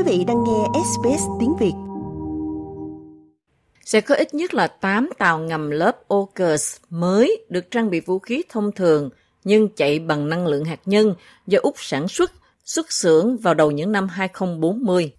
Quý vị đang nghe SBS tiếng Việt. Sẽ có ít nhất là 8 tàu ngầm lớp AUKUS mới được trang bị vũ khí thông thường nhưng chạy bằng năng lượng hạt nhân do Úc sản xuất, xuất xưởng vào đầu những năm 2040.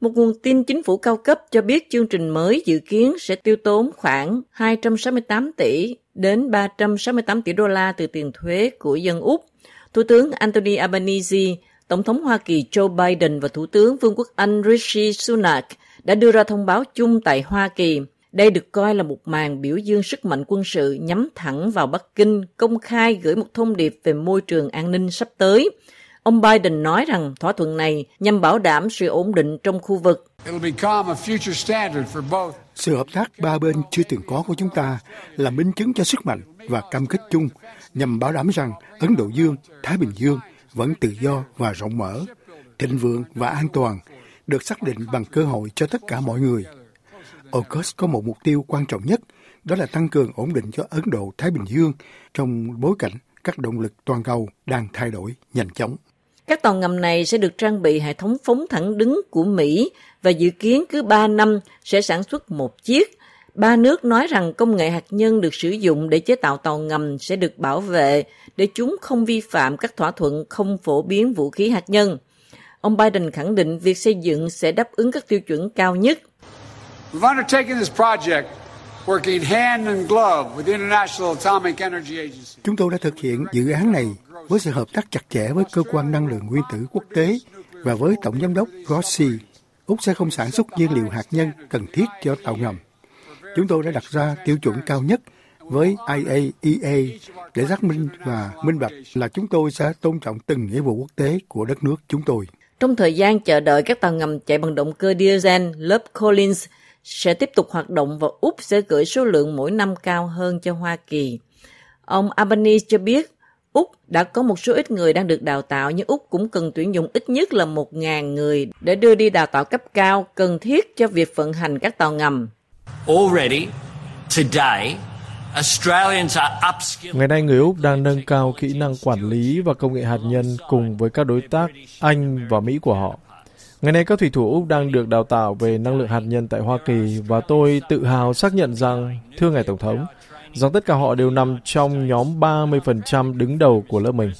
Một nguồn tin chính phủ cao cấp cho biết chương trình mới dự kiến sẽ tiêu tốn khoảng 268 tỷ đến 368 tỷ đô la từ tiền thuế của dân Úc. Thủ tướng Anthony Albanese, Tổng thống Hoa Kỳ Joe Biden và Thủ tướng Vương quốc Anh Rishi Sunak đã đưa ra thông báo chung tại Hoa Kỳ. Đây được coi là một màn biểu dương sức mạnh quân sự nhắm thẳng vào Bắc Kinh, công khai gửi một thông điệp về môi trường an ninh sắp tới. Ông Biden nói rằng thỏa thuận này nhằm bảo đảm sự ổn định trong khu vực. Sự hợp tác ba bên chưa từng có của chúng ta là minh chứng cho sức mạnh và cam kết chung nhằm bảo đảm rằng Ấn Độ Dương, Thái Bình Dương vẫn tự do và rộng mở, thịnh vượng và an toàn, được xác định bằng cơ hội cho tất cả mọi người. AUKUS có một mục tiêu quan trọng nhất, đó là tăng cường ổn định cho Ấn Độ-Thái Bình Dương trong bối cảnh các động lực toàn cầu đang thay đổi nhanh chóng. Các tàu ngầm này sẽ được trang bị hệ thống phóng thẳng đứng của Mỹ và dự kiến cứ 3 năm sẽ sản xuất một chiếc. Ba nước nói rằng công nghệ hạt nhân được sử dụng để chế tạo tàu ngầm sẽ được bảo vệ để chúng không vi phạm các thỏa thuận không phổ biến vũ khí hạt nhân. Ông Biden khẳng định việc xây dựng sẽ đáp ứng các tiêu chuẩn cao nhất. We've undertaken this project Chúng tôi đã thực hiện dự án này với sự hợp tác chặt chẽ với cơ quan năng lượng nguyên tử quốc tế và với tổng giám đốc Grossi. Úc sẽ không sản xuất nhiên liệu hạt nhân cần thiết cho tàu ngầm. Chúng tôi đã đặt ra tiêu chuẩn cao nhất với IAEA để xác minh và minh bạch là chúng tôi sẽ tôn trọng từng nghĩa vụ quốc tế của đất nước chúng tôi. Trong thời gian chờ đợi, các tàu ngầm chạy bằng động cơ diesel lớp Collins sẽ tiếp tục hoạt động và Úc sẽ gửi số lượng mỗi năm cao hơn cho Hoa Kỳ. Ông Albanese cho biết, Úc đã có một số ít người đang được đào tạo, nhưng Úc cũng cần tuyển dụng ít nhất là 1.000 người để đưa đi đào tạo cấp cao cần thiết cho việc vận hành các tàu ngầm. Already, today, Ngày nay người Úc đang nâng cao kỹ năng quản lý và công nghệ hạt nhân cùng với các đối tác Anh và Mỹ của họ. Ngày nay các thủy thủ Úc đang được đào tạo về năng lượng hạt nhân tại Hoa Kỳ và tôi tự hào xác nhận rằng, thưa ngài Tổng thống, rằng tất cả họ đều nằm trong nhóm 30% đứng đầu của lớp mình.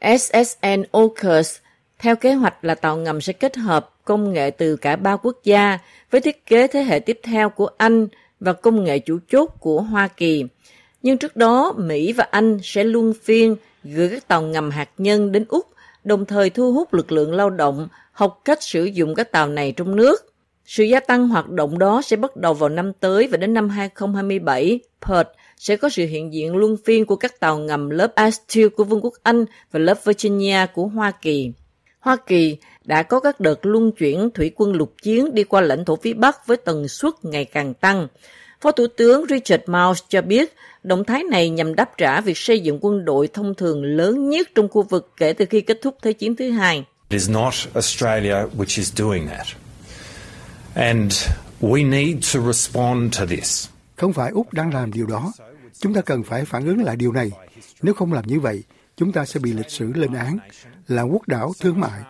SSN AUKUS theo kế hoạch là tàu ngầm sẽ kết hợp công nghệ từ cả ba quốc gia với thiết kế thế hệ tiếp theo của Anh và công nghệ chủ chốt của Hoa Kỳ. Nhưng trước đó, Mỹ và Anh sẽ luân phiên gửi các tàu ngầm hạt nhân đến Úc, đồng thời thu hút lực lượng lao động học cách sử dụng các tàu này trong nước. Sự gia tăng hoạt động đó sẽ bắt đầu vào năm tới và đến năm 2027, Perth sẽ có sự hiện diện luân phiên của các tàu ngầm lớp Astute của Vương quốc Anh và lớp Virginia của Hoa Kỳ. Hoa Kỳ đã có các đợt luân chuyển thủy quân lục chiến đi qua lãnh thổ phía Bắc với tần suất ngày càng tăng. Phó Thủ tướng Richard Mouse cho biết động thái này nhằm đáp trả việc xây dựng quân đội thông thường lớn nhất trong khu vực kể từ khi kết thúc Thế chiến thứ hai. It is not Australia which is doing that. And we need to respond to this. Không phải Úc đang làm điều đó. Chúng ta cần phải phản ứng lại điều này. Nếu không làm như vậy, chúng ta sẽ bị lịch sử lên án là quốc đảo thương mại.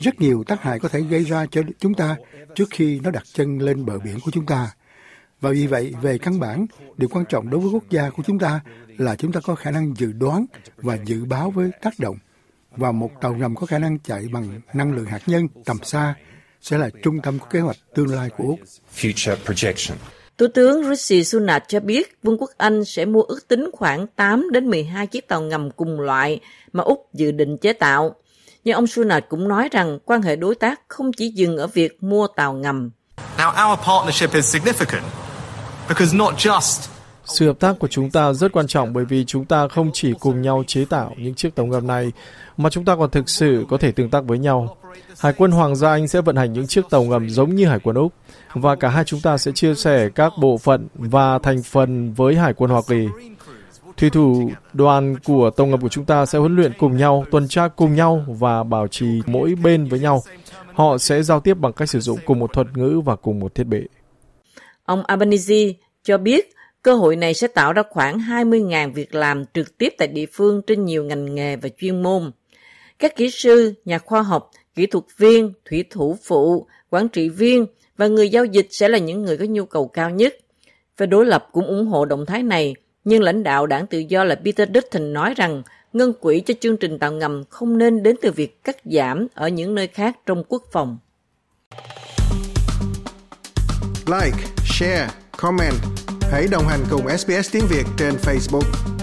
Rất nhiều tác hại có thể gây ra cho chúng ta trước khi nó đặt chân lên bờ biển của chúng ta. Và vì vậy, về căn bản, điều quan trọng đối với quốc gia của chúng ta là chúng ta có khả năng dự đoán và dự báo với tác động. Và một tàu ngầm có khả năng chạy bằng năng lượng hạt nhân tầm xa sẽ là trung tâm của kế hoạch tương lai của Úc. Thủ tướng Rishi Sunak cho biết Vương quốc Anh sẽ mua ước tính khoảng 8 đến 12 chiếc tàu ngầm cùng loại mà Úc dự định chế tạo. Nhưng ông Sunak cũng nói rằng quan hệ đối tác không chỉ dừng ở việc mua tàu ngầm. Now our partnership is significant because not just sự hợp tác của chúng ta rất quan trọng bởi vì chúng ta không chỉ cùng nhau chế tạo những chiếc tàu ngầm này, mà chúng ta còn thực sự có thể tương tác với nhau. Hải quân Hoàng gia Anh sẽ vận hành những chiếc tàu ngầm giống như Hải quân Úc, và cả hai chúng ta sẽ chia sẻ các bộ phận và thành phần với Hải quân Hoa Kỳ. Thủy thủ đoàn của tàu ngầm của chúng ta sẽ huấn luyện cùng nhau, tuần tra cùng nhau và bảo trì mỗi bên với nhau. Họ sẽ giao tiếp bằng cách sử dụng cùng một thuật ngữ và cùng một thiết bị. Ông Albanese cho biết cơ hội này sẽ tạo ra khoảng 20.000 việc làm trực tiếp tại địa phương trên nhiều ngành nghề và chuyên môn. Các kỹ sư, nhà khoa học, kỹ thuật viên, thủy thủ phụ, quản trị viên và người giao dịch sẽ là những người có nhu cầu cao nhất. Phe đối lập cũng ủng hộ động thái này, nhưng lãnh đạo đảng tự do là Peter Dutton nói rằng ngân quỹ cho chương trình tàu ngầm không nên đến từ việc cắt giảm ở những nơi khác trong quốc phòng. Like, share, comment. Hãy đồng hành cùng SBS tiếng Việt trên Facebook.